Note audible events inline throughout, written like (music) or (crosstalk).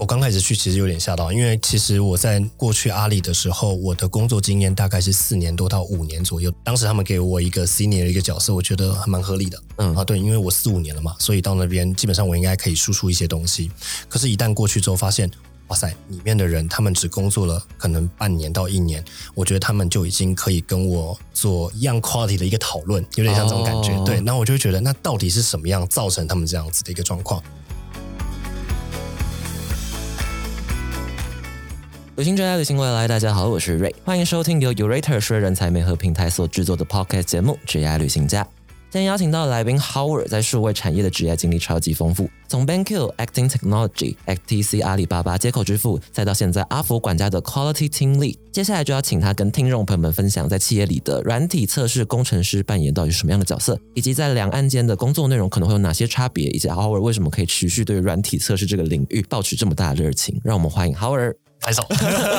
我刚开始去其实有点吓到，因为其实我在过去阿里的时候，我的工作经验大概是四年多到五年左右。当时他们给我一个 senior 的一个角色，我觉得还蛮合理的。嗯啊，对，因为我四五年了嘛，所以到那边基本上我应该可以输出一些东西。可是，一旦过去之后，发现哇塞，里面的人他们只工作了可能半年到一年，我觉得他们就已经可以跟我做一样 quality 的一个讨论，有点像这种感觉。对，然后我就会觉得，那到底是什么样造成他们这样子的一个状况？旅行专家的新未来，大家好，我是瑞，欢迎收听由 Urator 说人才美合平台所制作的 Podcast 节目《职业旅行家》。今天邀请到来宾 Howard，在数位产业的职业经历超级丰富，从 BankQ、Acting Technology、XTC、阿里巴巴接口支付，再到现在阿福管家的 Quality Team Lead。接下来就要请他跟听众朋友们分享，在企业里的软体测试工程师扮演到底什么样的角色，以及在两岸间的工作内容可能会有哪些差别，以及 Howard 为什么可以持续对软体测试这个领域抱持这么大的热情。让我们欢迎 Howard。拍手，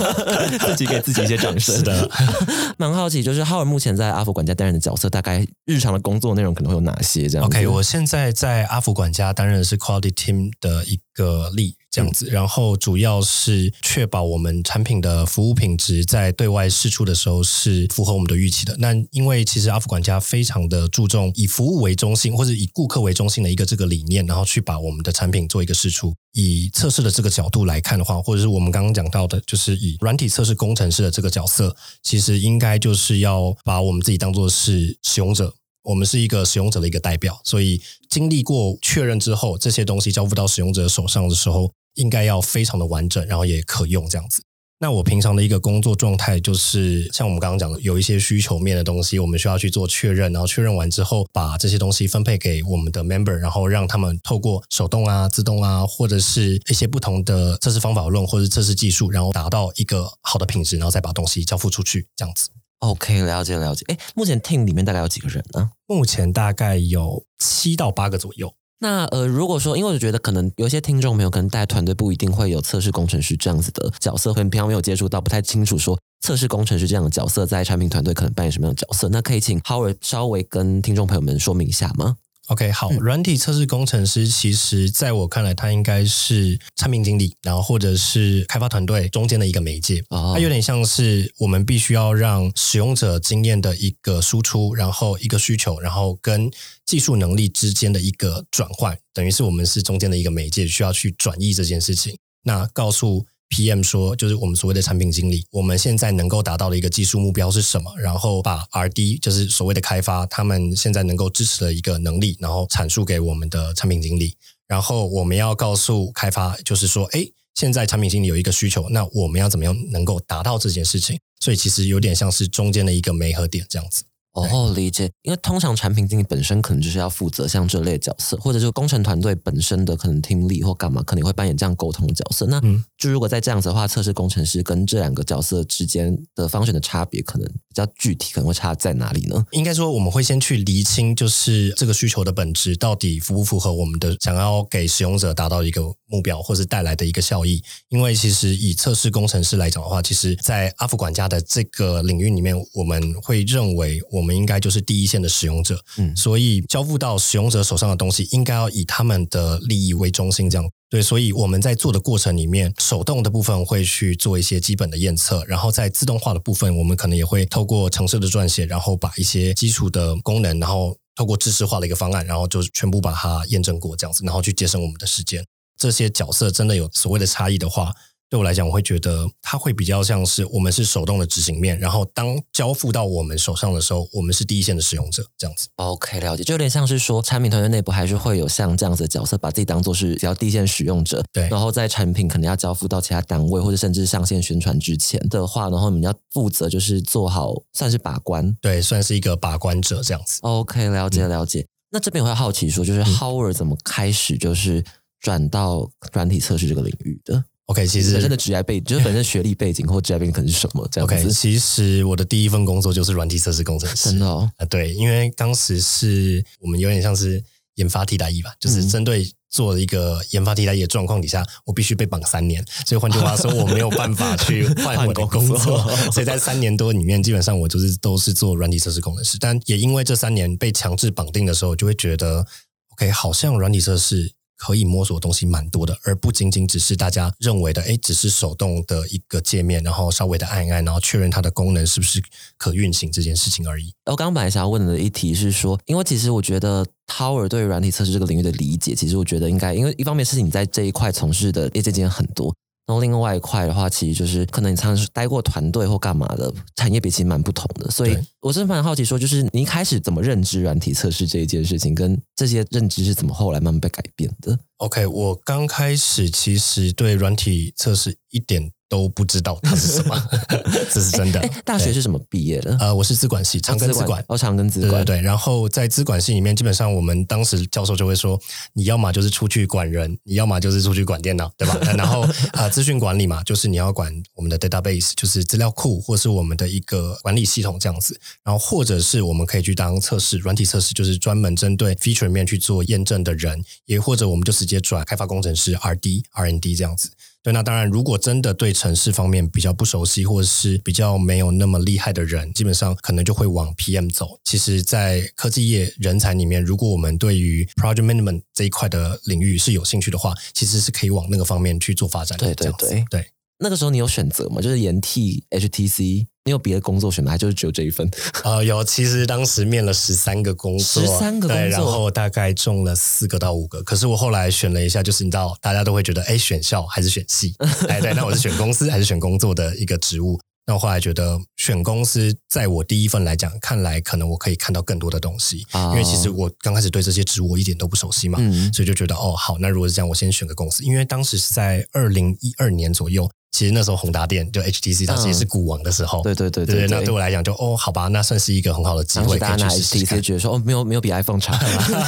(laughs) 自己给自己一些掌声。是的，(laughs) 蛮好奇，就是浩尔目前在阿福管家担任的角色，大概日常的工作内容可能会有哪些？这样。OK，我现在在阿福管家担任的是 Quality Team 的一个力。这样子，然后主要是确保我们产品的服务品质在对外释出的时候是符合我们的预期的。那因为其实阿福管家非常的注重以服务为中心或者以顾客为中心的一个这个理念，然后去把我们的产品做一个释出。以测试的这个角度来看的话，或者是我们刚刚讲到的，就是以软体测试工程师的这个角色，其实应该就是要把我们自己当做是使用者。我们是一个使用者的一个代表，所以经历过确认之后，这些东西交付到使用者手上的时候。应该要非常的完整，然后也可用这样子。那我平常的一个工作状态就是，像我们刚刚讲的，有一些需求面的东西，我们需要去做确认，然后确认完之后，把这些东西分配给我们的 member，然后让他们透过手动啊、自动啊，或者是一些不同的测试方法论或者测试技术，然后达到一个好的品质，然后再把东西交付出去这样子。OK，了解了解。哎，目前 team 里面大概有几个人呢？目前大概有七到八个左右。那呃，如果说，因为我觉得可能有些听众朋友可能带团队不一定会有测试工程师这样子的角色，可能平常没有接触到，不太清楚说测试工程师这样的角色在产品团队可能扮演什么样的角色。那可以请 Howard 稍微跟听众朋友们说明一下吗？OK，好，软体测试工程师，其实在我看来，他应该是产品经理，然后或者是开发团队中间的一个媒介。它有点像是我们必须要让使用者经验的一个输出，然后一个需求，然后跟技术能力之间的一个转换，等于是我们是中间的一个媒介，需要去转译这件事情。那告诉。P.M. 说，就是我们所谓的产品经理，我们现在能够达到的一个技术目标是什么？然后把 R.D. 就是所谓的开发，他们现在能够支持的一个能力，然后阐述给我们的产品经理。然后我们要告诉开发，就是说，哎，现在产品经理有一个需求，那我们要怎么样能够达到这件事情？所以其实有点像是中间的一个媒合点这样子。哦，理解。因为通常产品经理本身可能就是要负责像这类角色，或者就工程团队本身的可能听力或干嘛，可能会扮演这样沟通的角色。那就如果在这样子的话，测试工程师跟这两个角色之间的方选的差别，可能比较具体，可能会差在哪里呢？应该说，我们会先去厘清，就是这个需求的本质到底符不符合我们的想要给使用者达到一个目标，或是带来的一个效益。因为其实以测试工程师来讲的话，其实在阿福管家的这个领域里面，我们会认为我。我们应该就是第一线的使用者，嗯，所以交付到使用者手上的东西，应该要以他们的利益为中心，这样对。所以我们在做的过程里面，手动的部分会去做一些基本的验测，然后在自动化的部分，我们可能也会透过程式的撰写，然后把一些基础的功能，然后透过知识化的一个方案，然后就全部把它验证过，这样子，然后去节省我们的时间。这些角色真的有所谓的差异的话。对我来讲，我会觉得它会比较像是我们是手动的执行面，然后当交付到我们手上的时候，我们是第一线的使用者，这样子。OK，了解，就有点像是说，产品团队内部还是会有像这样子的角色，把自己当做是比较第一线使用者。对，然后在产品可能要交付到其他单位或者甚至上线宣传之前的话，然后你们要负责就是做好算是把关，对，算是一个把关者这样子。OK，了解了解。那这边我会好奇说，就是 Howard 怎么开始就是转到软体测试这个领域的？OK，其实本身的职业背景，就是本身学历背景或职业背景可能是什么这样子。OK，其实我的第一份工作就是软体测试工程师。真的哦，啊，对，因为当时是我们有点像是研发替代役吧，就是针对做一个研发替代役的状况底下，我必须被绑三年，所以换句话说，我没有办法去 (laughs) 换我的工作。所以在三年多里面，基本上我就是都是做软体测试工程师。但也因为这三年被强制绑定的时候，就会觉得 OK，好像软体测试。可以摸索的东西蛮多的，而不仅仅只是大家认为的，哎，只是手动的一个界面，然后稍微的按一按，然后确认它的功能是不是可运行这件事情而已。我刚刚本来想要问的一题是说，因为其实我觉得 Tower 对软体测试这个领域的理解，其实我觉得应该，因为一方面是你在这一块从事的业界经验很多。然后另外一块的话，其实就是可能你常常待过团队或干嘛的，产业比其实蛮不同的。所以我是蛮好奇，说就是你一开始怎么认知软体测试这一件事情，跟这些认知是怎么后来慢慢被改变的？OK，我刚开始其实对软体测试一点。都不知道它是什么，(laughs) 这是真的。大学是什么毕业的？呃，我是资管系，长庚资管，哦，长庚资管。对对对。然后在资管系里面，基本上我们当时教授就会说，你要么就是出去管人，你要么就是出去管电脑，对吧？(laughs) 然后啊，资讯管理嘛，就是你要管我们的 database，就是资料库，或是我们的一个管理系统这样子。然后或者是我们可以去当测试，软体测试，就是专门针对 feature 面去做验证的人，也或者我们就直接转开发工程师，R D R N D 这样子。对，那当然，如果真的对城市方面比较不熟悉，或者是比较没有那么厉害的人，基本上可能就会往 PM 走。其实，在科技业人才里面，如果我们对于 Project Management 这一块的领域是有兴趣的话，其实是可以往那个方面去做发展。对对对对。那个时候你有选择吗？就是延替 HTC，你有别的工作选吗？还就是只有这一份？(laughs) 呃，有。其实当时面了十三个工作，十三个工作，然后大概中了四个到五个。可是我后来选了一下，就是你知道，大家都会觉得，哎，选校还是选系？(laughs) 哎，对，那我是选公司还是选工作的一个职务？那我后来觉得选公司，在我第一份来讲，看来可能我可以看到更多的东西，因为其实我刚开始对这些职务我一点都不熟悉嘛，所以就觉得哦，好，那如果是这样，我先选个公司，因为当时是在二零一二年左右。其实那时候宏达电就 HTC，它其实是股王的时候。对对对对，那对我来讲就哦，好吧，那算是一个很好的机会，可以去试试看。觉得说哦，没有没有比 iPhone 差。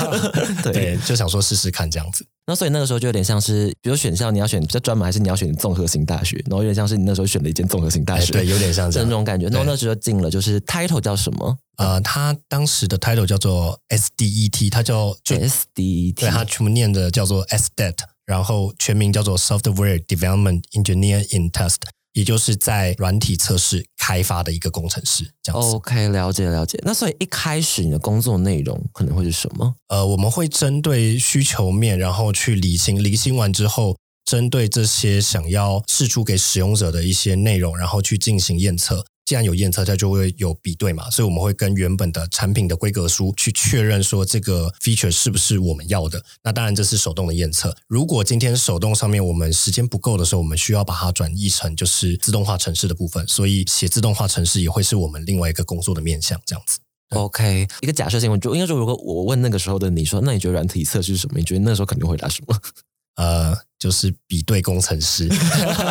(laughs) 对，就想说试试看这样子。那所以那个时候就有点像是，比如选校你要选比较专门，还是你要选综合型大学？然后有点像是你那时候选了一间综合型大学，对，有点像这那种感觉。然后那时候进了，就是 title 叫什么？呃，他当时的 title 叫做 SDET，他叫 SDET，对他全部念的叫做 SDET，然后全名叫做 Software Development Engineer in Test。也就是在软体测试开发的一个工程师，这样子。OK，了解了解。那所以一开始你的工作内容可能会是什么？呃，我们会针对需求面，然后去理清，理清完之后，针对这些想要试出给使用者的一些内容，然后去进行验测。既然有验测，它就会有比对嘛，所以我们会跟原本的产品的规格书去确认说这个 feature 是不是我们要的。那当然这是手动的验测。如果今天手动上面我们时间不够的时候，我们需要把它转译成就是自动化程式的部分。所以写自动化程式也会是我们另外一个工作的面向，这样子。OK，一个假设性问，就应该说，如果我问那个时候的你说，那你觉得软体测试是什么？你觉得那时候肯定回答什么？呃。就是比对工程师，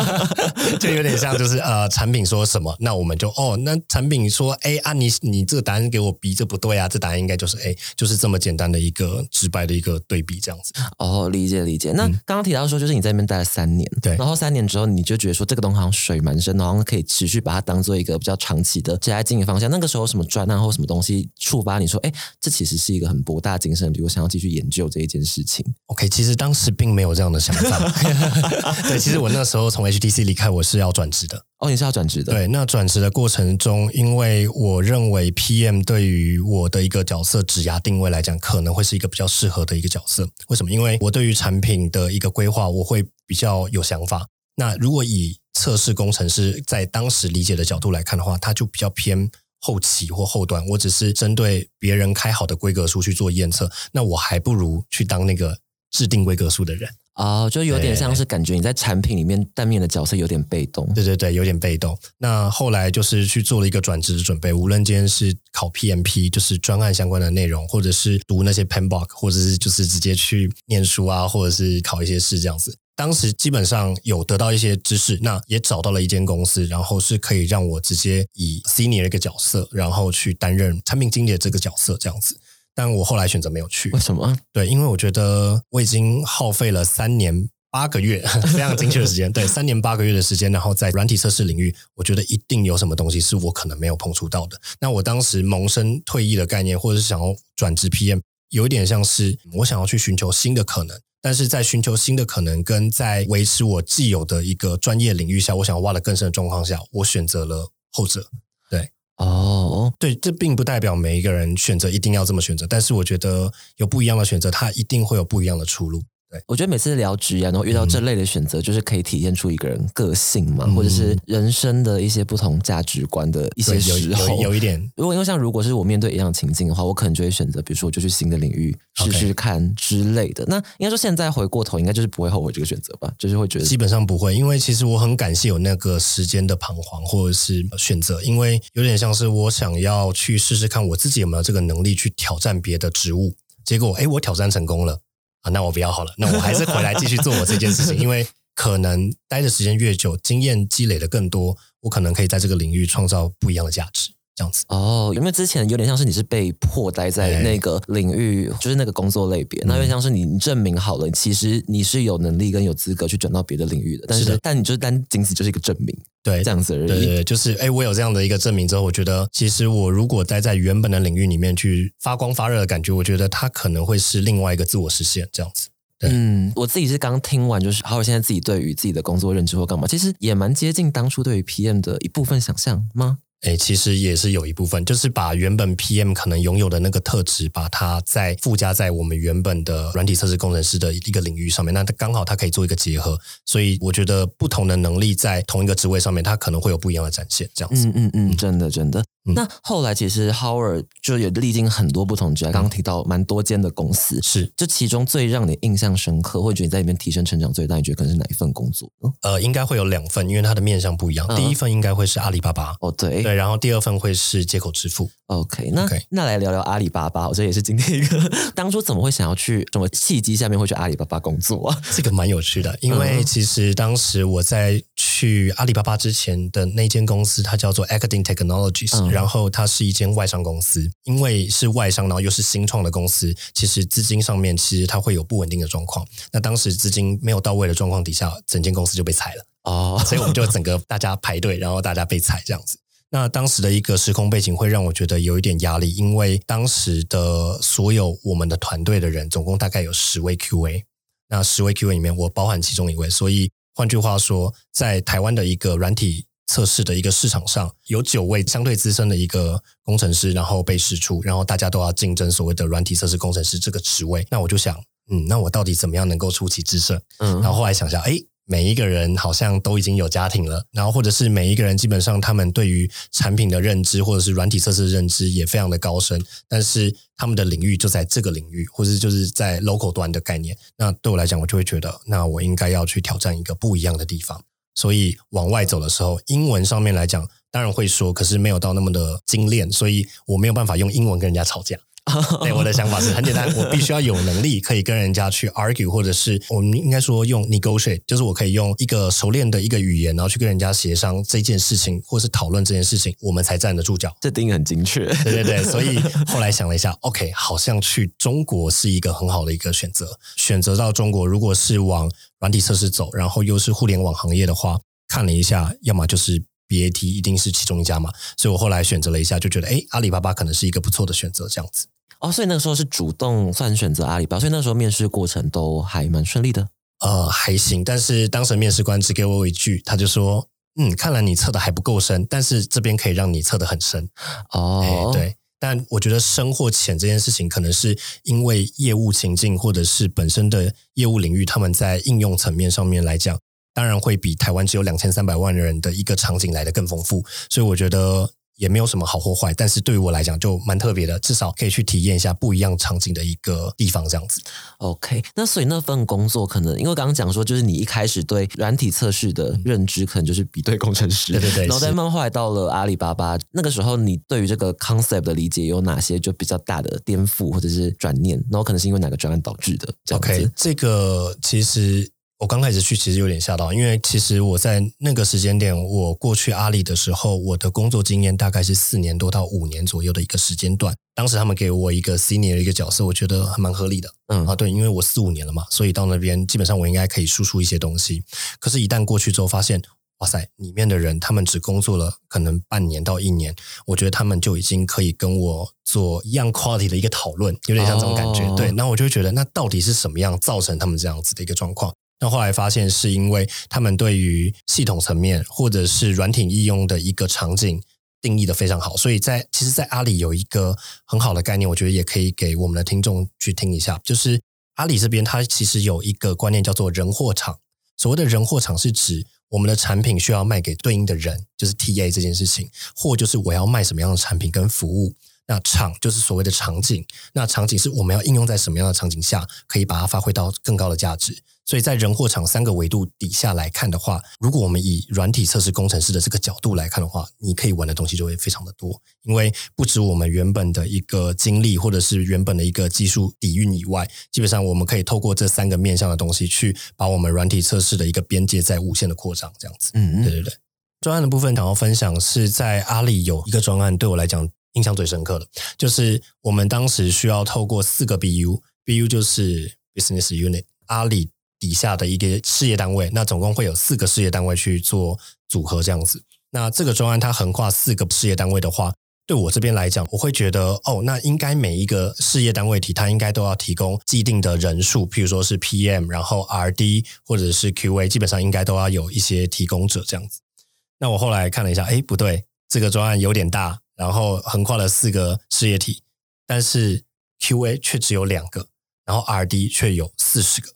(laughs) 就有点像，就是呃，产品说什么，那我们就哦，那产品说 A 啊，你你这个答案给我 B，这不对啊，这答案应该就是 A，就是这么简单的一个直白的一个对比，这样子。哦，理解理解。那刚刚提到说，就是你在那边待了三年，对，然后三年之后，你就觉得说这个东西好像水蛮深，然后可以持续把它当做一个比较长期的接下来经营方向。那个时候什么专案或什么东西触发你说，哎，这其实是一个很博大精深，比如想要继续研究这一件事情。OK，其实当时并没有这样的想法。(laughs) 对，其实我那时候从 HTC 离开，我是要转职的。哦，你是要转职的。对，那转职的过程中，因为我认为 PM 对于我的一个角色职涯定位来讲，可能会是一个比较适合的一个角色。为什么？因为我对于产品的一个规划，我会比较有想法。那如果以测试工程师在当时理解的角度来看的话，他就比较偏后期或后端。我只是针对别人开好的规格书去做验测，那我还不如去当那个制定规格书的人。哦，就有点像是感觉你在产品里面单面的角色有点被动。对对对，有点被动。那后来就是去做了一个转职的准备，无论今天是考 PMP，就是专案相关的内容，或者是读那些 Penbook，或者是就是直接去念书啊，或者是考一些试这样子。当时基本上有得到一些知识，那也找到了一间公司，然后是可以让我直接以 Senior 一个角色，然后去担任产品经理的这个角色这样子。但我后来选择没有去，为什么？对，因为我觉得我已经耗费了三年八个月，(laughs) 非常精确的时间，对，三年八个月的时间，然后在软体测试领域，我觉得一定有什么东西是我可能没有碰触到的。那我当时萌生退役的概念，或者是想要转职 PM，有一点像是我想要去寻求新的可能，但是在寻求新的可能跟在维持我既有的一个专业领域下，我想要挖的更深的状况下，我选择了后者。哦，对，这并不代表每一个人选择一定要这么选择，但是我觉得有不一样的选择，它一定会有不一样的出路。我觉得每次聊职业，然后遇到这类的选择，就是可以体现出一个人个性嘛，嗯或者是人生的一些不同价值观的一些时候有。有一点如果因为像如果是我面对一样情境的话，我可能就会选择，比如说我就去新的领域试试看之类的。那应该说现在回过头，应该就是不会后悔这个选择吧？就是会觉得基本上不会，因为其实我很感谢有那个时间的彷徨或者是选择，因为有点像是我想要去试试看我自己有没有这个能力去挑战别的职务，结果哎我挑战成功了啊，那我不要好了，那我还是回来继续做我这件事情，(laughs) 因为可能待的时间越久，经验积累的更多，我可能可以在这个领域创造不一样的价值，这样子。哦，因为之前有点像是你是被迫待在那个领域，就是那个工作类别，那有点像是你你证明好了，其实你是有能力跟有资格去转到别的领域的，但是是但你就单仅此就是一个证明，对，这样子而已。对对对，就是哎，我有这样的一个证明之后，我觉得其实我如果待在原本的领域里面去发光发热的感觉，我觉得它可能会是另外一个自我实现这样子。嗯，我自己是刚听完，就是还有现在自己对于自己的工作认知或干嘛，其实也蛮接近当初对于 PM 的一部分想象吗？哎，其实也是有一部分，就是把原本 PM 可能拥有的那个特质，把它再附加在我们原本的软体测试工程师的一个领域上面。那它刚好它可以做一个结合，所以我觉得不同的能力在同一个职位上面，它可能会有不一样的展现。这样子，嗯嗯嗯，真的真的。嗯那后来其实 Howard 就也历经很多不同职业，刚刚提到蛮多间的公司，是这其中最让你印象深刻，或者觉得你在里面提升成长最大，你觉得可能是哪一份工作？呃，应该会有两份，因为它的面向不一样。嗯第一份应该会是阿里巴巴，哦，对对，然后第二份会是接口支付。OK，那 OK 那来聊聊阿里巴巴，我这也是今天一个 (laughs) 当初怎么会想要去什么契机下面会去阿里巴巴工作啊？(laughs) 这个蛮有趣的，因为嗯其实当时我在去阿里巴巴之前的那间公司，它叫做 Acadin Technologies，、嗯然后它是一间外商公司。因为是外商，然后又是新创的公司，其实资金上面其实它会有不稳定的状况。那当时资金没有到位的状况底下，整间公司就被裁了。哦，所以我们就整个大家排队，然后大家被裁这样子。那当时的一个时空背景会让我觉得有一点压力，因为当时的所有我们的团队的人总共大概有十位 QA，那十位 QA 里面我包含其中一位，所以换句话说，在台湾的一个软体测试的一个市场上，有九位相对资深的一个工程师，然后被试出，然后大家都要竞争所谓的软体测试工程师这个职位。那我就想，嗯，那我到底怎么样能够出奇制胜？嗯然后后来想想，哎，每一个人好像都已经有家庭了，然后或者是每一个人基本上他们对于产品的认知或者是软体测试的认知也非常的高深，但是他们的领域就在这个领域，或者就是在 local 端的概念。那对我来讲，我就会觉得，那我应该要去挑战一个不一样的地方。所以往外走的时候，英文上面来讲，当然会说，可是没有到那么的精炼，所以我没有办法用英文跟人家吵架。对，我的想法是很简单，我必须要有能力可以跟人家去 argue，或者是我们应该说用 negotiate，就是我可以用一个熟练的一个语言，然后去跟人家协商这件事情，或是讨论这件事情，我们才站得住脚。这定义很精确。对对对，所以 (laughs) 后来想了一下，OK，好像去中国是一个很好的一个选择。选择到中国，如果是往软体测试走，然后又是互联网行业的话，看了一下，要么就是 BAT，一定是其中一家嘛。所以我后来选择了一下，就觉得哎，阿里巴巴可能是一个不错的选择，这样子。哦，所以那个时候是主动算选择阿里巴巴，所以那时候面试过程都还蛮顺利的。呃，还行，但是当时面试官只给我一句，他就说：“嗯，看来你测的还不够深，但是这边可以让你测的很深。”哦，哎，，对。但我觉得深或浅这件事情，可能是因为业务情境或者是本身的业务领域，他们在应用层面上面来讲，当然会比台湾只有两千三百万人的一个场景来的更丰富。所以我觉得也没有什么好或坏，但是对于我来讲就蛮特别的，至少可以去体验一下不一样场景的一个地方，这样子。OK，那所以那份工作可能，因为刚刚讲说，就是你一开始对软体测试的认知，可能就是比对工程师，对对对然后在慢慢后来到了阿里巴巴，那个时候你对于这个 concept 的理解有哪些就比较大的颠覆或者是转念？然后可能是因为哪个专案导致的？这样子 OK，这个其实我刚开始去其实有点吓到，因为其实我在那个时间点，我过去阿里的时候，我的工作经验大概是四年多到五年左右的一个时间段。当时他们给我一个 senior 的一个角色，我觉得还蛮合理的。嗯啊，对，因为我四五年了嘛，所以到那边基本上我应该可以输出一些东西。可是，一旦过去之后，发现哇塞，里面的人他们只工作了可能半年到一年，我觉得他们就已经可以跟我做一样 quality 的一个讨论，有点像这种感觉。哦对，那我就觉得，那到底是什么样造成他们这样子的一个状况？那后来发现是因为他们对于系统层面或者是软体应用的一个场景定义的非常好，所以在其实，在阿里有一个很好的概念，我觉得也可以给我们的听众去听一下，就是阿里这边它其实有一个观念叫做人货场。所谓的人货场是指我们的产品需要卖给对应的人，就是 TA 这件事情，或就是我要卖什么样的产品跟服务。那场就是所谓的场景，那场景是我们要应用在什么样的场景下，可以把它发挥到更高的价值。所以在人货场三个维度底下来看的话，如果我们以软体测试工程师的这个角度来看的话，你可以玩的东西就会非常的多。因为不止我们原本的一个经历，或者是原本的一个技术底蕴以外，基本上我们可以透过这三个面向的东西，去把我们软体测试的一个边界在无限的扩张。这样子，嗯，对对对。专案的部分想要分享是在阿里有一个专案，对我来讲。印象最深刻的，就是我们当时需要透过四个 BU，BU 就是 Business Unit，阿里底下的一个事业单位，那总共会有四个事业单位去做组合这样子。那这个专案它横跨四个事业单位的话，对我这边来讲，我会觉得哦，那应该每一个事业单位体，它应该都要提供既定的人数，譬如说是 PM，然后 RD 或者是 QA，基本上应该都要有一些提供者这样子。那我后来看了一下，哎，不对，这个专案有点大。然后横跨了四个事业体，但是 QA 却只有两个，然后 RD 却有四十个，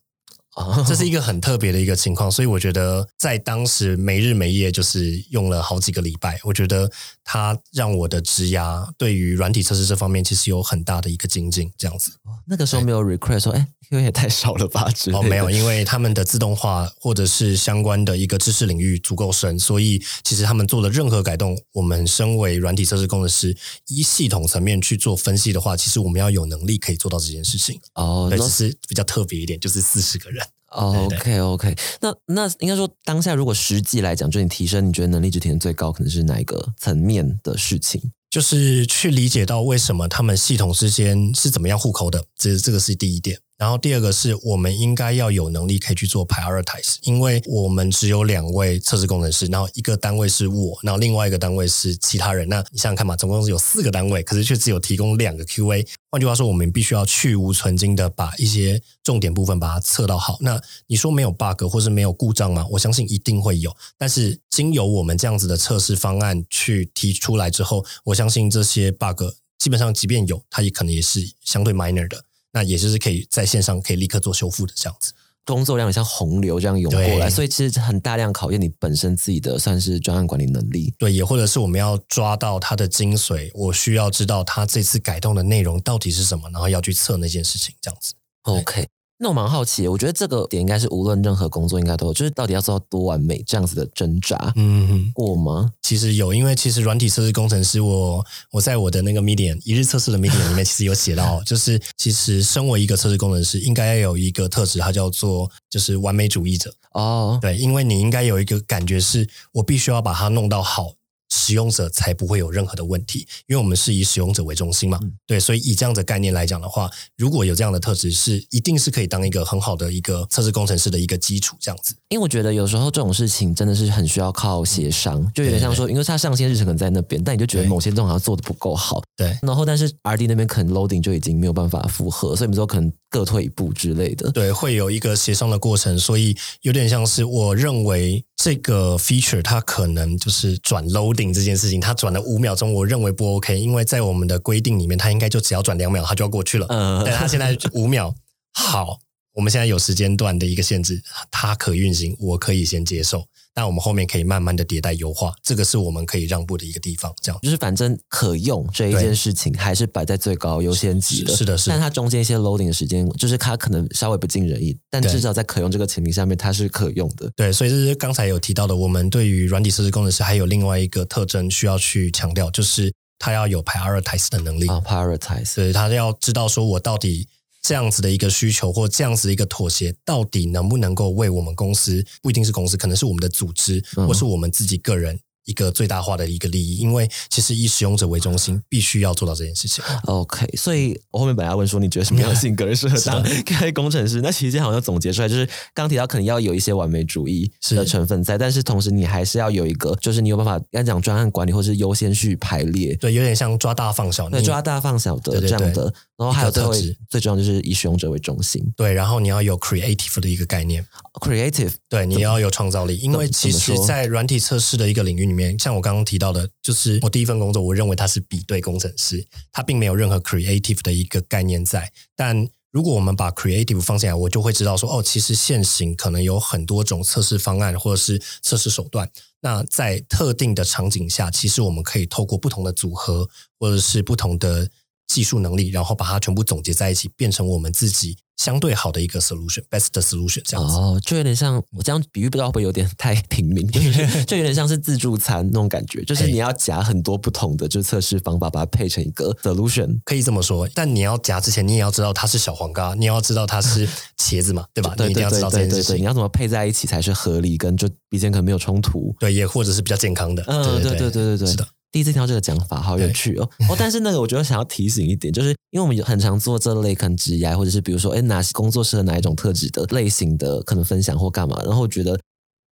这是一个很特别的一个情况。所以我觉得在当时没日没夜，就是用了好几个礼拜。我觉得它让我的职涯对于软体测试这方面其实有很大的一个精进。这样子，那个时候没有 request 说，哎。因为也太少了吧？哦，没有，因为他们的自动化或者是相关的一个知识领域足够深，所以其实他们做的任何改动，我们身为软体测试工程师，一系统层面去做分析的话，其实我们要有能力可以做到这件事情。哦，对，只是比较特别一点，就是四十个人。OK，OK，那那应该说，当下如果实际来讲，就你提升，你觉得能力值提升最高，可能是哪一个层面的事情？就是去理解到为什么他们系统之间是怎么样互扣的，这这个是第一点。然后第二个是我们应该要有能力可以去做 prioritize，因为我们只有两位测试工程师，然后一个单位是我，然后另外一个单位是其他人。那你想想看嘛，总共是有四个单位，可是却只有提供两个 QA。换句话说，我们必须要去无存精的把一些重点部分把它测到好。那你说没有 bug 或是没有故障吗？我相信一定会有。但是经由我们这样子的测试方案去提出来之后，我相信这些 bug 基本上即便有，它也可能也是相对 minor 的。那也就是可以在线上可以立刻做修复的这样子，工作量像洪流这样涌过来，所以其实很大量考验你本身自己的算是专案管理能力。对，也或者是我们要抓到它的精髓，我需要知道它这次改动的内容到底是什么，然后要去测那件事情这样子。OK。那我蛮好奇，我觉得这个点应该是无论任何工作应该都有，就是到底要做到多完美这样子的挣扎，嗯，过吗？其实有，因为其实软体测试工程师，我我在我的那个 Medium 一日测试的 Medium 里面，其实有写到，(laughs) 就是其实身为一个测试工程师，应该要有一个特质，它叫做就是完美主义者哦，对，因为你应该有一个感觉，是我必须要把它弄到好。使用者才不会有任何的问题，因为我们是以使用者为中心嘛。对，所以以这样的概念来讲的话，如果有这样的特质，是一定是可以当一个很好的一个测试工程师的一个基础，这样子。因为我觉得有时候这种事情真的是很需要靠协商，就有点像说，因为它上线日程可能在那边，但你就觉得某些东西好像做的不够好。对，然后但是 R D 那边可能 loading 就已经没有办法负荷，所以你们说可能各退一步之类的。对，会有一个协商的过程，所以有点像是我认为这个 feature 它可能就是转 loading 这件事情，它转了五秒钟，我认为不 OK，因为在我们的规定里面，它应该就只要转两秒，它就要过去了。嗯，但它现在五秒，好。我们现在有时间段的一个限制，它可运行，我可以先接受，那我们后面可以慢慢的迭代优化，这个是我们可以让步的一个地方。这样就是反正可用这一件事情还是摆在最高优先级的，是的，是的。但它中间一些 loading 的时间，就是它可能稍微不尽人意，但至少在可用这个前提下面，它是可用的。对，所以这是刚才有提到的，我们对于软体设置工程师还有另外一个特征需要去强调，就是他要有 prioritize 的能力啊，prioritize，对他要知道说我到底。这样子的一个需求或这样子的一个妥协，到底能不能够为我们公司不一定是公司，可能是我们的组织或是我们自己个人一个最大化的一个利益？因为其实以使用者为中心，必须要做到这件事情。OK，所以我后面本来要问说，你觉得什么样的性格适合 (laughs) 当开工程师？那其实好像总结出来，就是刚提到可能要有一些完美主义的成分在，但是同时你还是要有一个，就是你有办法要讲专案管理或是优先序排列，对，有点像抓大放小，对，抓大放小的这样的。然后还有最后最重要就是以使用者为中心，对，然后你要有 creative 的一个概念，creative，对，你要有创造力，因为其实，在软体测试的一个领域里面，像我刚刚提到的，就是我第一份工作，我认为它是比对工程师，它并没有任何 creative 的一个概念在，但如果我们把 creative 放进来，我就会知道说，哦，其实现行可能有很多种测试方案或者是测试手段。那在特定的场景下，其实我们可以透过不同的组合或者是不同的技术能力，然后把它全部总结在一起，变成我们自己。相对好的一个 solution，best solution 这样子哦，就有点像我这样比喻，不知道会不会有点太平民，(laughs) 就有点像是自助餐那种感觉，就是你要夹很多不同的就测试方法，把它配成一个 solution，可以这么说。但你要夹之前，你也要知道它是小黄瓜，(laughs) 你要知道它是茄子嘛，对吧？对你一定要知道这件事情。你要怎么配在一起才是合理，跟就彼此可能没有冲突，对，也或者是比较健康的。嗯，对对对对对，是的。第一次听到这个讲法，好有趣哦！哦，但是那个我觉得想要提醒一点，就是因为我们很常做这类可能职业，或者是比如说，哎，哪工作适合哪一种特质的类型的可能分享或干嘛，然后我觉得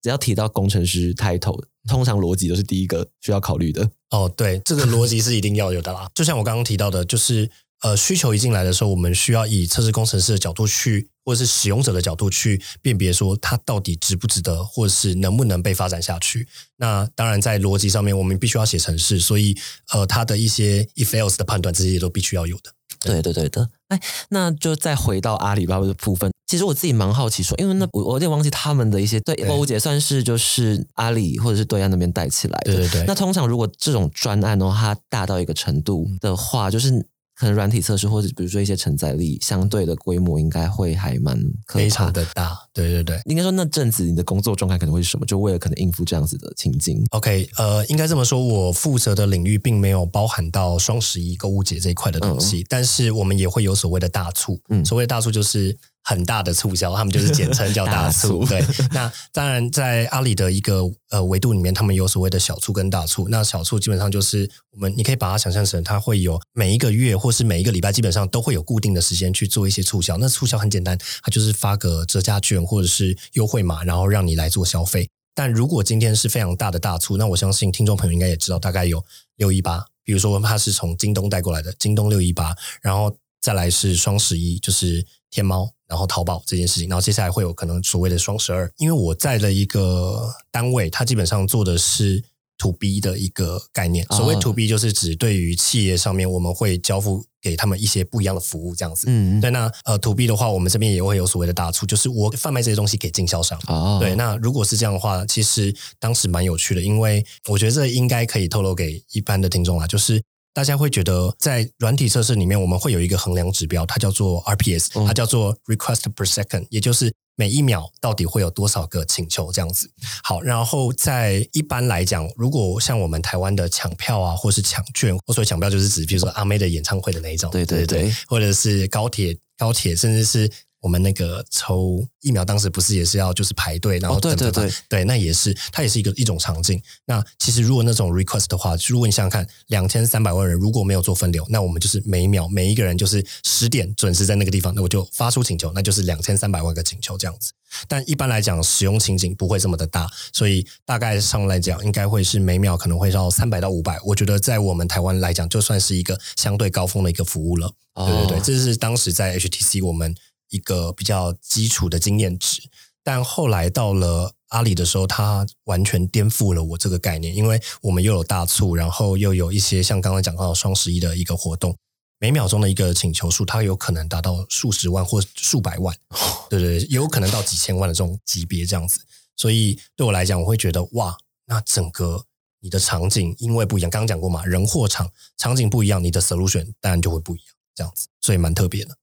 只要提到工程师 title，通常逻辑都是第一个需要考虑的。哦，对，这个逻辑是一定要有的啦。就像我刚刚提到的，就是。呃，需求一进来的时候，我们需要以测试工程师的角度去，或者是使用者的角度去辨别，说它到底值不值得，或者是能不能被发展下去。那当然，在逻辑上面，我们必须要写程式，所以呃，它的一些 if else 的判断，这些都必须要有的。对对对的。哎，那就再回到阿里巴巴的部分。其实我自己蛮好奇，说，因为那我我有点忘记他们的一些对购物节算是就是阿里或者是对岸那边带起来的。对对对。那通常如果这种专案哦，它大到一个程度的话，就是。可能软体测试或者比如说一些承载力相对的规模应该会还蛮非常的大，对对对。应该说那阵子你的工作状态可能会是什么？就为了可能应付这样子的情境。OK，呃，应该这么说，我负责的领域并没有包含到双十一购物节这一块的东西，但是我们也会有所谓的大促。嗯，所谓的大促就是。很大的促销，他们就是简称叫大促。(laughs) (laughs) 对，那当然在阿里的一个呃维度里面，他们有所谓的小促跟大促。那小促基本上就是我们，你可以把它想象成，它会有每一个月或是每一个礼拜，基本上都会有固定的时间去做一些促销。那促销很简单，它就是发个折价券或者是优惠码，然后让你来做消费。但如果今天是非常大的大促，那我相信听众朋友应该也知道，大概有六一八，比如说它是从京东带过来的京东六一八，然后再来是双十一，就是天猫。然后淘宝这件事情，然后接下来会有可能所谓的双十二，因为我在的一个单位，它基本上做的是 to B 的一个概念。所谓 to B 就是指对于企业上面，我们会交付给他们一些不一样的服务，这样子。嗯，对。那呃 to B 的话，我们这边也会有所谓的大促，就是我贩卖这些东西给经销商。哦，对。那如果是这样的话，其实当时蛮有趣的，因为我觉得这应该可以透露给一般的听众啦，就是。大家会觉得，在软体测试里面，我们会有一个衡量指标，它叫做 RPS，它叫做 Request per Second，也就是每一秒到底会有多少个请求这样子。好，然后在一般来讲，如果像我们台湾的抢票啊，或是抢券，或所谓抢票就是指，比如说阿妹的演唱会的那一种，对对对，或者是高铁高铁，甚至是。我们那个抽疫苗，当时不是也是要就是排队，然后对对对对，那也是它也是一个一种场景。那其实如果那种 request 的话，如果你想想看，两千三百万人如果没有做分流，那我们就是每一秒每一个人就是十点准时在那个地方，那我就发出请求，那就是两千三百万个请求这样子。但一般来讲，使用情景不会这么的大，所以大概上来讲，应该会是每秒可能会到三百到五百。我觉得在我们台湾来讲，就算是一个相对高峰的一个服务了。对对对，这是当时在 HTC 我们。一个比较基础的经验值，但后来到了阿里的时候，它完全颠覆了我这个概念，因为我们又有大促，然后又有一些像刚刚讲到双十一的一个活动，每秒钟的一个请求数，它有可能达到数十万或数百万，(laughs) 对对，也有可能到几千万的这种级别这样子。所以对我来讲，我会觉得哇，那整个你的场景因为不一样，刚刚讲过嘛，人货场场景不一样，你的 solution 当然就会不一样，这样子，所以蛮特别的。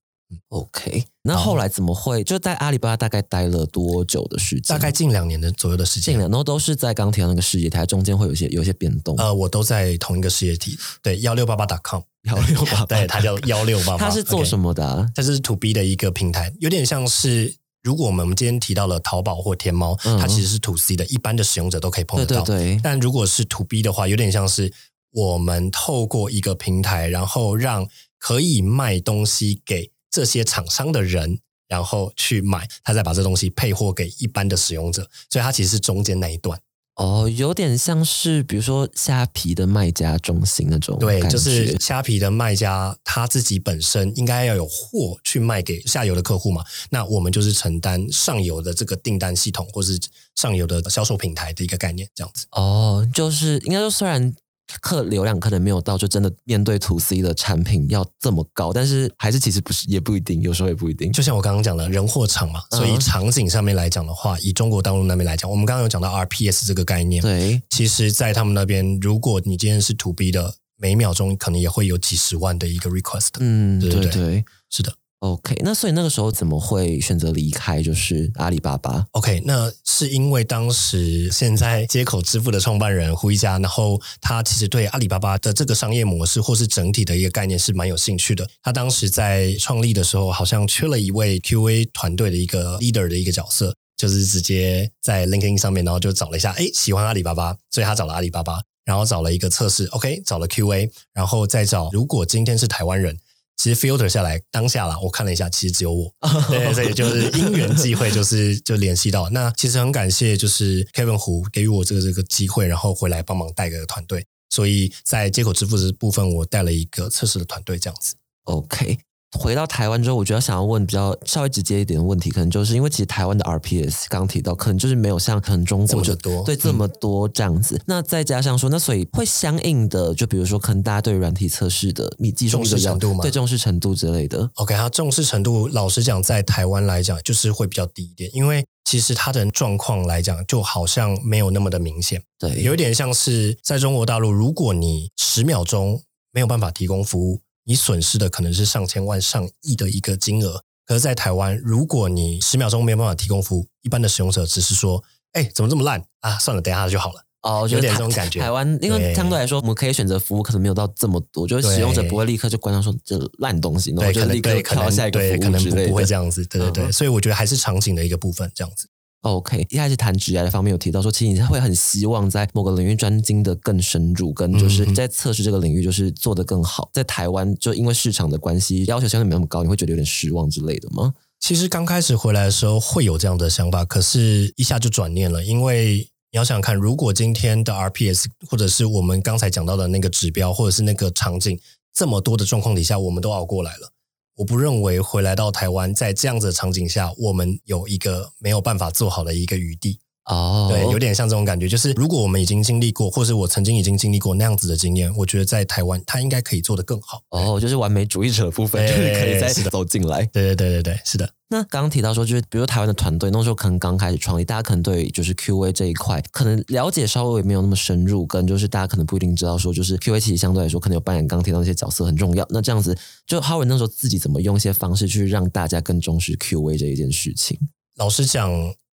OK，那后来怎么会就在阿里巴巴大概待了多久的时间？大概近两年的左右的时间，近两年都是在刚提到那个事业体，中间会有些有些变动。呃，我都在同一个事业体，对幺六八八 .com，幺六八，对，它叫幺六八八。它是做什么的？它是 To B 的一个平台，有点像是如果我们今天提到了淘宝或天猫，它其实是 To C 的，一般的使用者都可以碰得到。对，但如果是 To B 的话，有点像是我们透过一个平台，然后让可以卖东西给。这些厂商的人，然后去买，他再把这东西配货给一般的使用者，所以它其实是中间那一段。哦，有点像是比如说虾皮的卖家中心那种，对，就是虾皮的卖家他自己本身应该要有货去卖给下游的客户嘛，那我们就是承担上游的这个订单系统，或是上游的销售平台的一个概念，这样子。哦，就是应该说虽然。客流量可能没有到，就真的面对 to C 的产品要这么高，但是还是其实不是，也不一定，有时候也不一定。就像我刚刚讲的人货场嘛，所以场景上面来讲的话，以中国大陆那边来讲，我们刚刚有讲到 RPS 这个概念，对，其实，在他们那边，如果你今天是 to B 的，每秒钟可能也会有几十万的一个 request。嗯，对对对对。是的。OK，那所以那个时候怎么会选择离开？就是阿里巴巴。OK，那是因为当时现在接口支付的创办人胡一家，然后他其实对阿里巴巴的这个商业模式或是整体的一个概念是蛮有兴趣的。他当时在创立的时候，好像缺了一位 QA 团队的一个 leader 的一个角色，就是直接在 LinkedIn 上面，然后就找了一下，哎，喜欢阿里巴巴，所以他找了阿里巴巴，然后找了一个测试，OK，找了 QA，然后再找如果今天是台湾人。其实 filter 下来，当下啦，我看了一下，其实只有我，(laughs) 对，所以就是因缘际会，就是就联系到。那其实很感谢，就是 Kevin 胡给予我这个这个机会，然后回来帮忙带个团队。所以在接口支付的部分，我带了一个测试的团队，这样子。OK，回到台湾之后，我觉得想要问比较稍微直接一点的问题，可能就是因为其实台湾的 RPS 刚刚提到，可能就是没有像可能中国就这么的多对这么多这样子。那再加上说，那所以会相应的，就比如说可能大家对软体测试的你技术重视程度吗对重视程度之类的。OK，它重视程度，老实讲，在台湾来讲，就是会比较低一点，因为其实它的状况来讲，就好像没有那么的明显。对，有一点像是在中国大陆，如果你十秒钟没有办法提供服务，你损失的可能是上千万、上亿的一个金额。可是，在台湾，如果你十秒钟没有办法提供服务，一般的使用者只是说：“哎，怎么这么烂啊？算了，等一下就好了。哦，有点这种感觉台湾因为相对来说，我们可以选择服务可能没有到这么多，就是使用者不会立刻就关上说这烂东西，然后对，可能就立刻对，可能跳下一个对，服可能不务之类的。不会这样子。对对对，嗯所以我觉得还是场景的一个部分，这样子。OK，一开始谈职业的方面有提到说，其实你会很希望在某个领域专精的更深入，跟就是嗯在测试这个领域就是做得更好。在台湾，就因为市场的关系，要求相对没那么高，你会觉得有点失望之类的吗？其实刚开始回来的时候会有这样的想法，可是一下就转念了，因为你要想想看，如果今天的 RPS 或者是我们刚才讲到的那个指标，或者是那个场景这么多的状况底下，我们都熬过来了。我不认为回来到台湾，在这样子的场景下，我们有一个没有办法做好的一个余地。哦，对，有点像这种感觉，就是如果我们已经经历过，或是我曾经已经经历过那样子的经验，我觉得在台湾，他应该可以做得更好。哦，就是完美主义者的部分，就是可以再走进来。对对对对对，是的。那刚刚提到说，就是比如台湾的团队那时候可能刚开始创立，大家可能对就是 QA 这一块可能了解稍微没有那么深入，跟就是大家可能不一定知道说，就是 QA 其实相对来说可能有扮演刚刚提到那些角色很重要。那这样子，就 Howard 那时候自己怎么用一些方式去让大家更重视 QA 这一件事情？老实讲，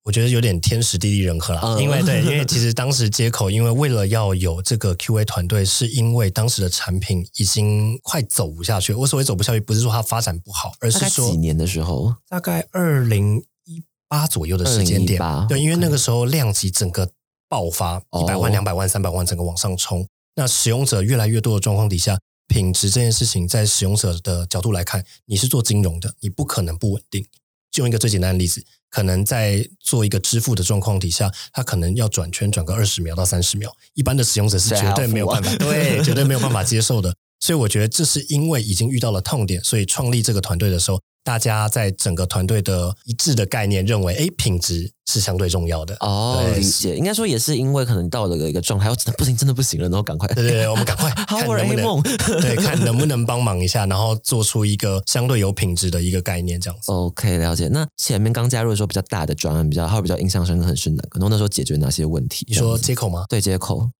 我觉得有点天时地利人和啦。嗯因为对，因为其实当时接口，因为为了要有这个 QA 团队，是因为当时的产品已经快走不下去。我所谓走不下去，不是说它发展不好，而是说几年的时候，大概二零一八左右的时间点2018。对，因为那个时候量级整个爆发，哦一百万、两百万、三百万，整个往上冲。那使用者越来越多的状况底下，品质这件事情，在使用者的角度来看，你是做金融的，你不可能不稳定。就用一个最简单的例子，可能在做一个支付的状况底下，他可能要转圈转个二十秒到三十秒，一般的使用者是绝对没有办法，对，(laughs) 绝对没有办法接受的。所以我觉得这是因为已经遇到了痛点，所以创立这个团队的时候，大家在整个团队的一致的概念认为，哎，品质是相对重要的。哦，对理解，应该说也是因为可能到了一个状态，我真的不行，真的不行了，然后赶快，对对对，我们赶快 (laughs) 看能不能梦。(laughs) 对，看能不能帮忙一下，然后做出一个相对有品质的一个概念，这样子。OK，了解。那前面刚加入的时候比较大的专案，比较还有比较印象深刻，很是哪个？然后那时候解决哪些问题？你说接口吗？对接口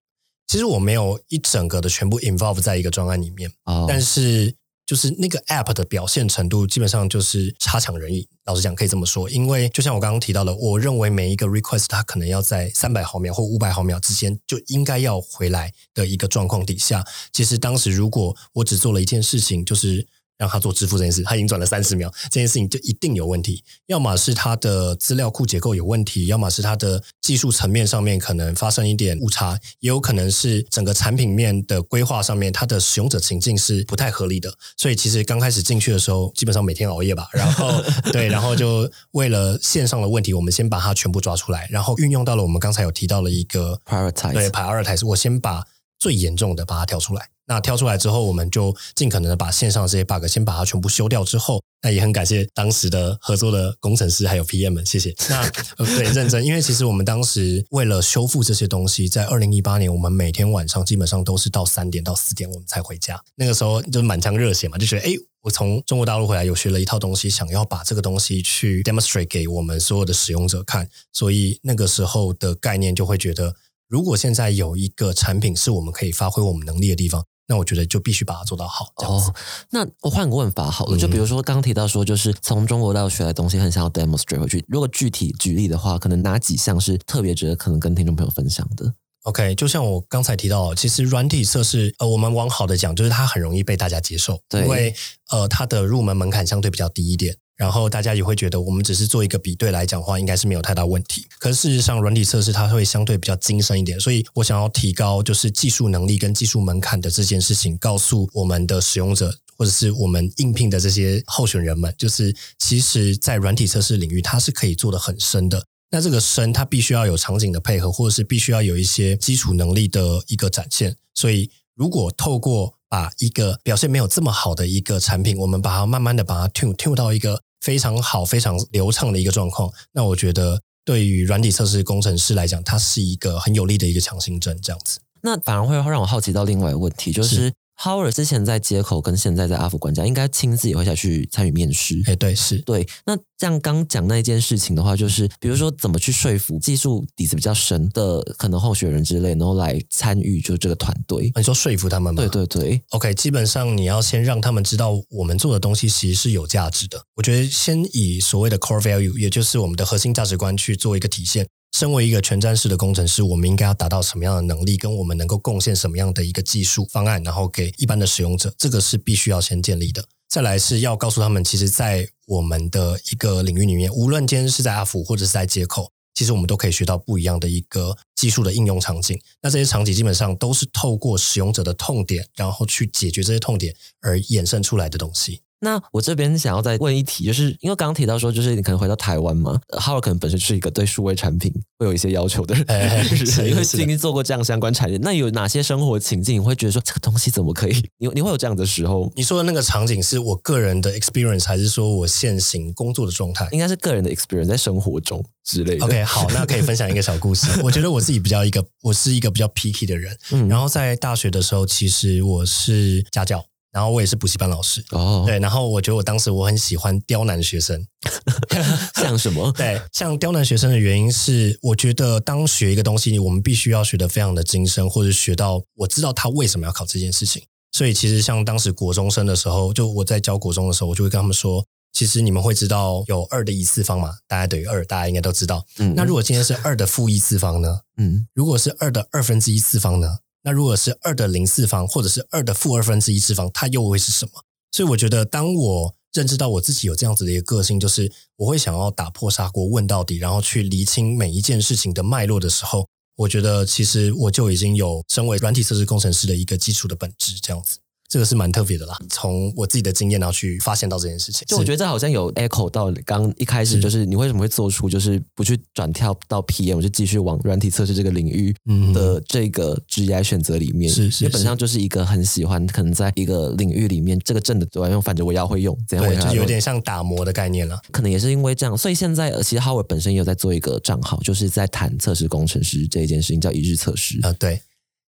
其实我没有一整个的全部 involve 在一个专案里面，哦，但是就是那个 app 的表现程度基本上就是差强人意。老实讲，可以这么说，因为就像我刚刚提到的，我认为每一个 request 它可能要在三百毫秒或五百毫秒之间就应该要回来的一个状况底下，其实当时如果我只做了一件事情，就是让他做支付这件事，他已经转了三十秒，这件事情就一定有问题。要么是他的资料库结构有问题，要么是他的技术层面上面可能发生一点误差，也有可能是整个产品面的规划上面，它的使用者情境是不太合理的。所以其实刚开始进去的时候，基本上每天熬夜吧，然后 (laughs) 对，然后就为了线上的问题，我们先把它全部抓出来，然后运用到了我们刚才有提到了一个 prioritize 对 prioritize，我先把最严重的把它挑出来。那挑出来之后，我们就尽可能的把线上这些 bug 先把它全部修掉。之后，那也很感谢当时的合作的工程师还有 PM 们，谢谢。那对认真，因为其实我们当时为了修复这些东西，在二零一八年，我们每天晚上基本上都是到三点到四点我们才回家。那个时候就满腔热血嘛，就觉得哎，我从中国大陆回来，有学了一套东西，想要把这个东西去 demonstrate 给我们所有的使用者看。所以那个时候的概念就会觉得，如果现在有一个产品是我们可以发挥我们能力的地方。那我觉得就必须把它做到好。哦，那我换个问法好了，就比如说刚刚提到说，就是从中国大陆学来东西，很想要 demonstrate 回去。如果具体举例的话，可能哪几项是特别值得可能跟听众朋友分享的？OK，就像我刚才提到，其实软体测试，呃，我们往好的讲，就是它很容易被大家接受，因为呃，它的入门门槛相对比较低一点。然后大家也会觉得，我们只是做一个比对来讲话，应该是没有太大问题。可是事实上，软体测试它会相对比较精深一点，所以我想要提高就是技术能力跟技术门槛的这件事情，告诉我们的使用者或者是我们应聘的这些候选人们，就是其实，在软体测试领域，它是可以做的很深的。那这个声，它必须要有场景的配合，或者是必须要有一些基础能力的一个展现。所以，如果透过把一个表现没有这么好的一个产品，我们把它慢慢的把它 tune tune 到一个。非常好、非常流畅的一个状况。那我觉得，对于软体测试工程师来讲，它是一个很有利的一个强心针。这样子，那反而会让我好奇到另外一个问题，就是。Howard 之前在街口跟现在在阿福管家，应该亲自也会下去参与面试。哎，对，是对。那像刚讲那一件事情的话，就是比如说怎么去说服技术底子比较深的可能候选人之类，然后来参与就这个团队。你说说服他们吗？对对对。OK，基本上你要先让他们知道我们做的东西其实是有价值的。我觉得先以所谓的 core value，也就是我们的核心价值观去做一个体现。身为一个全站式的工程师，我们应该要达到什么样的能力，跟我们能够贡献什么样的一个技术方案，然后给一般的使用者，这个是必须要先建立的。再来是要告诉他们，其实，在我们的一个领域里面，无论今天是在阿福或者是在接口，其实我们都可以学到不一样的一个技术的应用场景。那这些场景基本上都是透过使用者的痛点，然后去解决这些痛点而衍生出来的东西。那我这边想要再问一题，就是因为刚刚提到说，就是你可能回到台湾嘛，Howard 可能本身是一个对数位产品会有一些要求的人，(laughs) 因为曾经做过这样相关产业。那有哪些生活情境你会觉得说这个东西怎么可以？你你会有这样的时候？你说的那个场景是我个人的 experience，还是说我现行工作的状态？应该是个人的 experience，在生活中之类的。OK，好，那可以分享一个小故事。(laughs) 我觉得我自己比较一个，我是一个比较 picky 的人。嗯，然后在大学的时候，其实我是家教。然后我也是补习班老师哦，对，然后我觉得我当时我很喜欢刁难学生，(laughs) 像什么？(laughs) 对，像刁难学生的原因是，我觉得当学一个东西，我们必须要学得非常的精深，或者学到我知道他为什么要考这件事情。所以其实像当时国中生的时候，就我在教国中的时候，我就会跟他们说，其实你们会知道有二的一次方嘛，大家等于二，大家应该都知道。嗯，那如果今天是二的负一次方呢？嗯，如果是二的二分之一次方呢？那如果是二的零次方，或者是二的负二分之一次方，它又会是什么？所以我觉得，当我认知到我自己有这样子的一个个性，就是我会想要打破砂锅问到底，然后去厘清每一件事情的脉络的时候，我觉得其实我就已经有身为软体测试工程师的一个基础的本质，这样子。这个是蛮特别的啦，从我自己的经验然后去发现到这件事情，就我觉得这好像有 echo 到刚一开始，就是你为什么会做出就是不去转跳到 PM，我就继续往软体测试这个领域的这个职业选择里面，是是，基本上就是一个很喜欢，可能在一个领域里面，这个正的我要用，反正我要会用，怎样就有点像打磨的概念了。可能也是因为这样，所以现在其实 Howard 本身也有在做一个账号，就是在谈测试工程师这一件事情，叫一日测试。啊，对。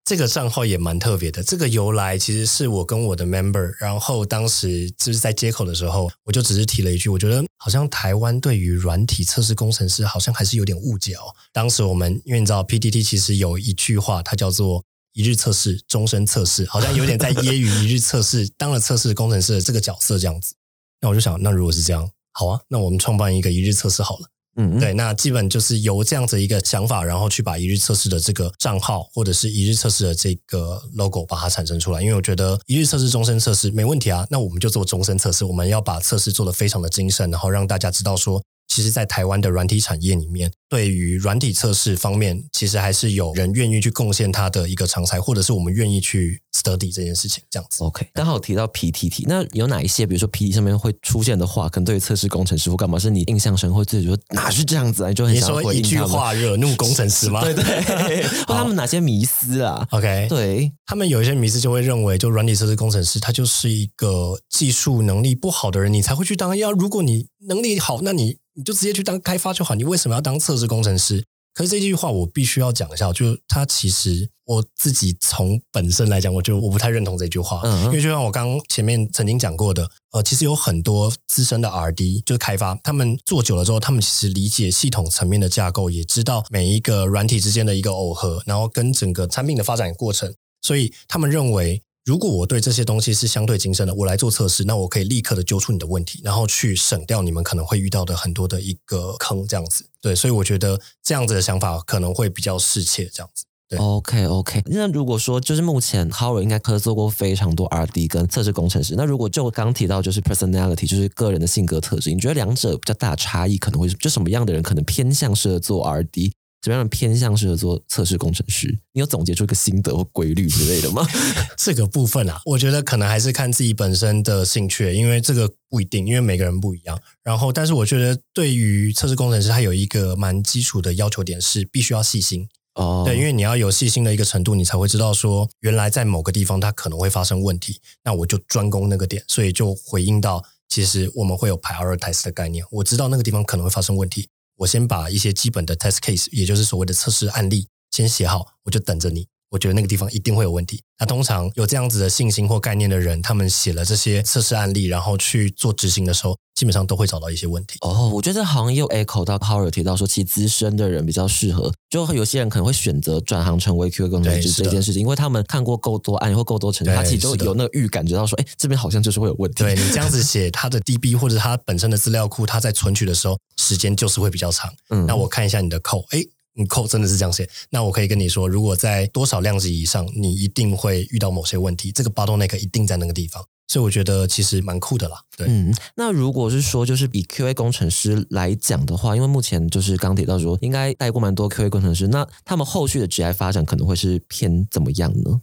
这个账号也蛮特别的。这个由来其实是我跟我的 member，然后当时就是在接口的时候，我就只是提了一句，我觉得好像台湾对于软体测试工程师好像还是有点误解哦。当时我们因为你知道 PTT 其实有一句话，它叫做一日测试，终身测试，好像有点在揶揄一日测试当了测试工程师的这个角色这样子。那我就想，那如果是这样，好啊，那我们创办一个一日测试好了。嗯，对，那基本就是由这样子一个想法，然后去把一日测试的这个账号或者是一日测试的这个 logo 把它产生出来。因为我觉得一日测试、终身测试没问题啊，那我们就做终身测试。我们要把测试做得非常的精深，然后让大家知道说其实，在台湾的软体产业里面，对于软体测试方面，其实还是有人愿意去贡献他的一个长才，或者是我们愿意去 study 这件事情，这样子。OK，刚好提到 PTT，那有哪一些，比如说 PTT 上面会出现的话，可能对于测试工程师或干嘛，是你印象深刻，或者说哪是这样子啊？你就很想你说一句。话惹怒工程师吗？(laughs) 对对，(laughs) 或他们哪些迷思啊？OK，对，他们有一些迷思就会认为，就软体测试工程师他就是一个技术能力不好的人，你才会去当。要如果你能力好，那你你就直接去当开发就好。你为什么要当测试工程师？可是这句话我必须要讲一下，就他其实我自己从本身来讲，我就我不太认同这句话，嗯因为就像我刚刚前面曾经讲过的，呃，其实有很多资深的 R&D 就是开发，他们做久了之后，他们其实理解系统层面的架构，也知道每一个软体之间的一个耦合，然后跟整个产品的发展过程，所以他们认为。如果我对这些东西是相对精深的，我来做测试，那我可以立刻的揪出你的问题，然后去省掉你们可能会遇到的很多的一个坑，这样子。对，所以我觉得这样子的想法可能会比较适切，这样子。对 OK OK，那如果说就是目前 Howard 应该合作过非常多 RD 跟测试工程师，那如果就刚提到就是 personality，就是个人的性格特质，你觉得两者比较大的差异可能会是就什么样的人可能偏向适合做 RD，什么样的偏向适合做测试工程师？你有总结出一个心得或规律之类的吗？(laughs) 这个部分啊，我觉得可能还是看自己本身的兴趣，因为这个不一定，因为每个人不一样。然后，但是我觉得对于测试工程师，他有一个蛮基础的要求点是必须要细心。哦，对，因为你要有细心的一个程度，你才会知道说，原来在某个地方它可能会发生问题，那我就专攻那个点，所以就回应到，其实我们会有 prioritize 的概念。我知道那个地方可能会发生问题，我先把一些基本的 test case，也就是所谓的测试案例，先写好，我就等着你。我觉得那个地方一定会有问题。那通常有这样子的信心或概念的人，他们写了这些测试案例，然后去做执行的时候，基本上都会找到一些问题。哦，我觉得好像也有 echo 到 Howard 提到说，其实资深的人比较适合，就有些人可能会选择转行成为 QA 工程师这件事情，因为他们看过够多案例或够多成绩，对他其实都有那个预感，知道说，哎，这边好像就是会有问题。对你这样子写，他的 DB 或者他本身的资料库，他在存取的时候，时间就是会比较长。嗯那我看一下你的扣，哎，你扣真的是这样写，那我可以跟你说，如果在多少量级以上，你一定会遇到某些问题，这个 bottleneck 一定在那个地方。所以我觉得其实蛮酷的啦。对，嗯，那如果是说，就是以 QA 工程师来讲的话，因为目前就是刚提到说，应该带过蛮多 QA 工程师，那他们后续的职业发展可能会是偏怎么样呢？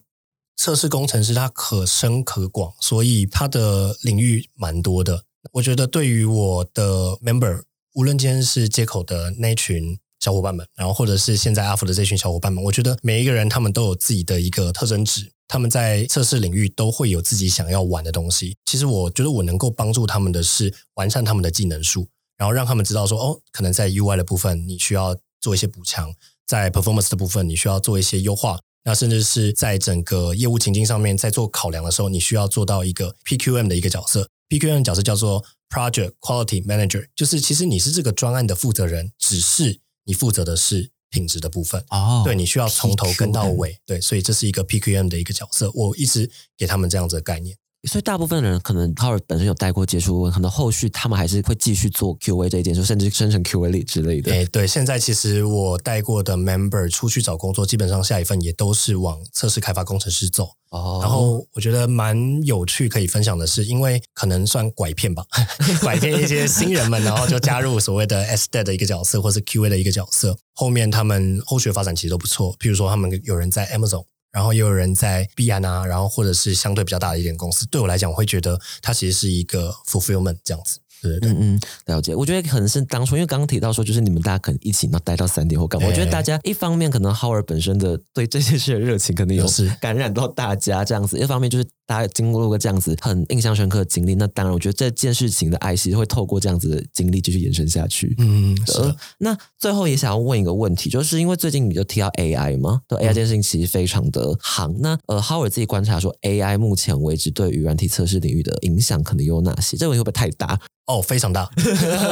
测试工程师他可深可广，所以他的领域蛮多的。我觉得对于我的 member，无论今天是接口的那群小伙伴们，然后或者是现在阿福的这群小伙伴们，我觉得每一个人他们都有自己的一个特征值，他们在测试领域都会有自己想要玩的东西。其实我觉得我能够帮助他们的是完善他们的技能树，然后让他们知道说，哦，可能在 UI 的部分你需要做一些补强，在 performance 的部分你需要做一些优化。那甚至是在整个业务情境上面，在做考量的时候，你需要做到一个 PQM 的一个角色。PQM 角色叫做 Project Quality Manager，就是其实你是这个专案的负责人，只是你负责的是品质的部分。哦对，你需要从头跟到尾。对，所以这是一个 PQM 的一个角色。我一直给他们这样子的概念。所以大部分人可能 Howard 本身有带过接触过，可能后续他们还是会继续做 QA 这一件事，甚至生成 QA 之类的。诶，对，现在其实我带过的 member 出去找工作，基本上下一份也都是往测试开发工程师走。哦然后我觉得蛮有趣，可以分享的是，因为可能算拐骗吧，(laughs) 拐骗一些新人们，然后就加入所谓的 S D 的一个角色，或是 Q A 的一个角色。后面他们后续发展其实都不错，譬如说他们有人在 Amazon。然后也有人在币安啊，然后或者是相对比较大的一点公司，对我来讲，我会觉得它其实是一个 fulfillment 这样子，对对对。嗯嗯，了解。我觉得可能是当初，因为刚刚提到说，就是你们大家可能一起要待到三点或干嘛。我觉得大家一方面可能 Howard 本身的对这件事的热情，可能有是感染到大家这样子；一方面就是大家经过过这样子很印象深刻的经历，那当然，我觉得这件事情的爱惜会透过这样子的经历继续延伸下去。嗯，是呃，，那最后也想要问一个问题，就是因为最近你就提到 AI 嘛，对 AI 这件事情其实非常的行。那呃，Howard 自己观察说，AI 目前为止对于软体测试领域的影响可能有哪些？这个问题会不会太大？哦，非常大，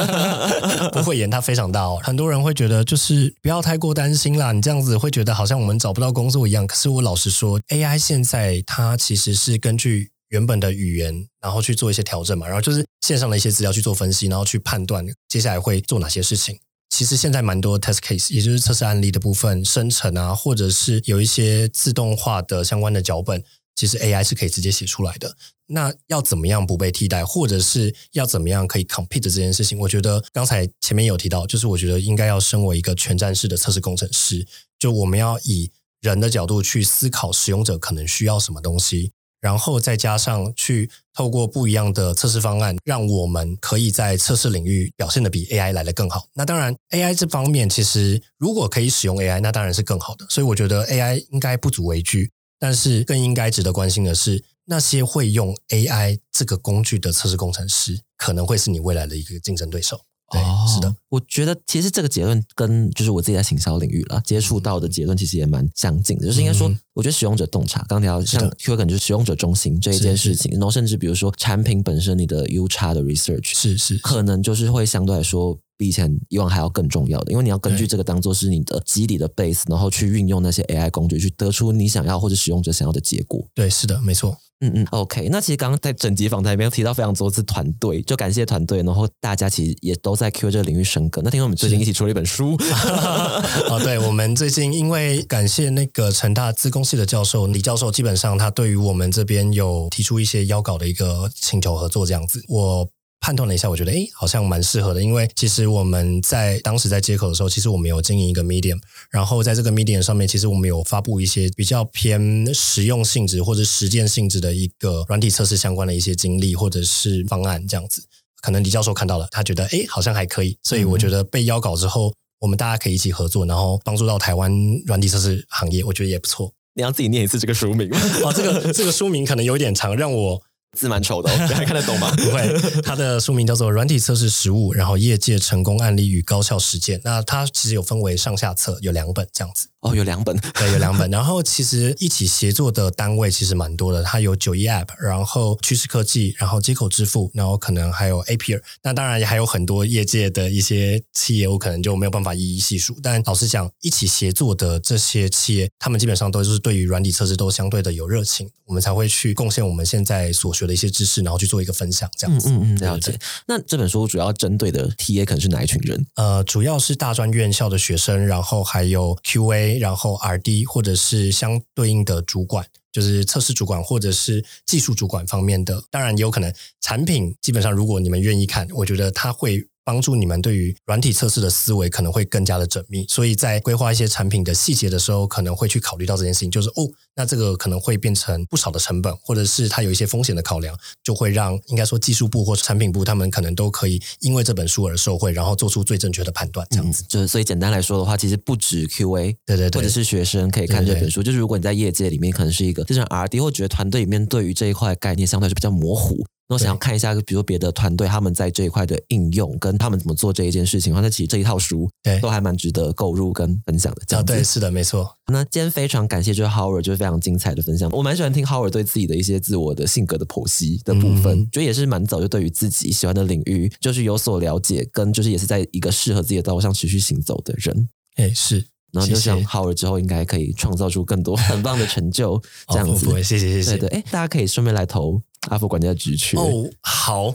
(laughs) 不会演它非常大哦。很多人会觉得就是不要太过担心啦，你这样子会觉得好像我们找不到工作一样。可是我老实说，AI 现在它其实是根据原本的语言，然后去做一些调整嘛，然后就是线上的一些资料去做分析，然后去判断接下来会做哪些事情。其实现在蛮多 test case，也就是测试案例的部分生成啊，或者是有一些自动化的相关的脚本，其实 AI 是可以直接写出来的。那要怎么样不被替代，或者是要怎么样可以 compete 这件事情？我觉得刚才前面有提到，就是我觉得应该要身为一个全站式的测试工程师，就我们要以人的角度去思考使用者可能需要什么东西。然后再加上去透过不一样的测试方案，让我们可以在测试领域表现的比 AI 来的更好。那当然，AI 这方面其实如果可以使用 AI，那当然是更好的。所以我觉得 AI 应该不足为惧，但是更应该值得关心的是，那些会用 AI 这个工具的测试工程师，可能会是你未来的一个竞争对手。对，是的，我觉得其实这个结论跟就是我自己在行销领域了接触到的结论其实也蛮相近的，就是应该说，我觉得使用者洞察，刚提到像 Q 可能就是使用者中心这一件事情，然后甚至比如说产品本身你的 U 差的 research 是是，可能就是会相对来说比以前以往还要更重要的，因为你要根据这个当做是你的基底的 base，然后去运用那些 AI 工具去得出你想要或者使用者想要的结果。对，是的，没错。嗯嗯，OK。那其实刚刚在整集访谈里面提到非常多次团队，就感谢团队，然后大家其实也都在 Q 这个领域深耕。那听说我们最近一起出了一本书，(laughs) 哦，对，我们最近因为感谢那个成大资工系的教授李教授，基本上他对于我们这边有提出一些邀稿的一个请求合作这样子，我。判断了一下，我觉得诶，好像蛮适合的。因为其实我们在当时在接口的时候，其实我们有经营一个 Medium，然后在这个 Medium 上面，其实我们有发布一些比较偏实用性质或者实践性质的一个软体测试相关的一些经历或者是方案这样子。可能李教授看到了，他觉得诶，好像还可以，所以我觉得被邀稿之后，我们大家可以一起合作，然后帮助到台湾软体测试行业，我觉得也不错。你要自己念一次这个书名吗？哦，这个这个书名可能有点长，让我。(laughs) 字蛮丑的，还看得懂吗？(laughs) 不会，它的书名叫做《软体测试实务》，然后业界成功案例与高效实践。那它其实有分为上下册，有两本这样子。哦，有两本，对，有两本。然后其实一起协作的单位其实蛮多的，它有九一 App，然后趋势科技，然后接口支付，然后可能还有 a p r 那当然也还有很多业界的一些企业，我可能就没有办法一一细数。但老实讲，一起协作的这些企业，他们基本上都是对于软体测试都相对的有热情，我们才会去贡献我们现在所学的一些知识，然后去做一个分享，这样子。嗯嗯，了解。那这本书主要针对的 TA 可能是哪一群人？呃，主要是大专院校的学生，然后还有 QA，然后 RD。或者是相对应的主管，就是测试主管或者是技术主管方面的，当然也有可能产品。基本上，如果你们愿意看，我觉得它会。帮助你们对于软体测试的思维可能会更加的缜密，所以在规划一些产品的细节的时候，可能会去考虑到这件事情，就是哦，那这个可能会变成不少的成本，或者是它有一些风险的考量，就会让应该说技术部或者产品部他们可能都可以因为这本书而受惠，然后做出最正确的判断，这样子。就是所以简单来说的话，其实不止 QA，对对对，或者是学生可以看这本书，就是如果你在业界里面可能是一个，就像 R D 或觉得团队里面对于这一块概念相对是比较模糊。我想要看一下，比如别的团队他们在这一块的应用，跟他们怎么做这一件事情，或者其实这一套书，对，都还蛮值得购入跟分享的。啊对，是的，没错。那今天非常感谢，就是 Howard，就是非常精彩的分享。我蛮喜欢听 Howard 对自己的一些自我的性格的剖析的部分，觉得也是蛮早就对于自己喜欢的领域就是有所了解，跟就是也是在一个适合自己的道路上持续行走的人。哎，是。然后就想 Howard 之后应该可以创造出更多很棒的成就，(laughs) 这样子。谢谢谢谢。对对，哎，大家可以顺便来投。阿福管家的职缺哦，好，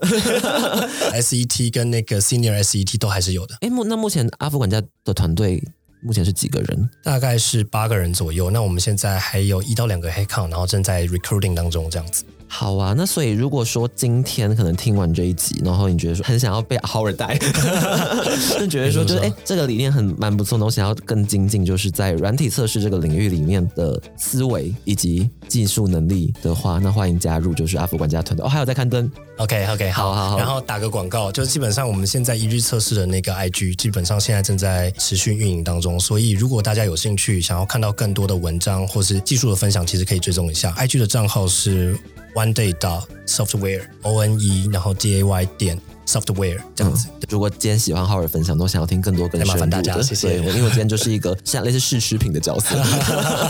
(laughs) SET 跟那个 Senior SET 都还是有的。哎，目那目前阿福管家的团队目前是几个人？大概是八个人左右。那我们现在还有一到两个黑康然后正在 Recruiting 当中，这样子。好啊，那所以如果说今天可能听完这一集，然后你觉得说很想要被 Howard 带，(laughs) 就觉得说就是哎，这个理念很蛮不错，我想要更精进，就是在软体测试这个领域里面的思维以及技术能力的话，那欢迎加入就是阿福管家团队哦。还有在看灯，OK OK，好好好，然后打个广告，就是基本上我们现在一日测试的那个 IG，基本上现在正在持续运营当中，所以如果大家有兴趣想要看到更多的文章或是技术的分享，其实可以追踪一下 IG 的账号是。One day dot software O N E，然后 D A Y 点 software 这样子。如果今天喜欢浩尔分享，都想要听更多更深入的，谢谢。因为我今天就是一个 (laughs) 像类似试吃品的角色。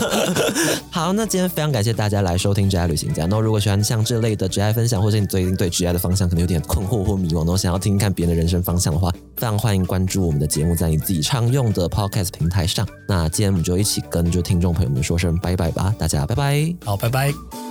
(laughs) 好，那今天非常感谢大家来收听《职爱旅行家》。那如果喜欢像这类的职爱分享，或者你最近对职爱的方向可能有点困惑或迷惘，都想要听看别人的人生方向的话，非常欢迎关注我们的节目，在你自己常用的 Podcast 平台上。那今天我们就一起跟就听众朋友们说声拜拜吧，大家拜拜，好，拜拜。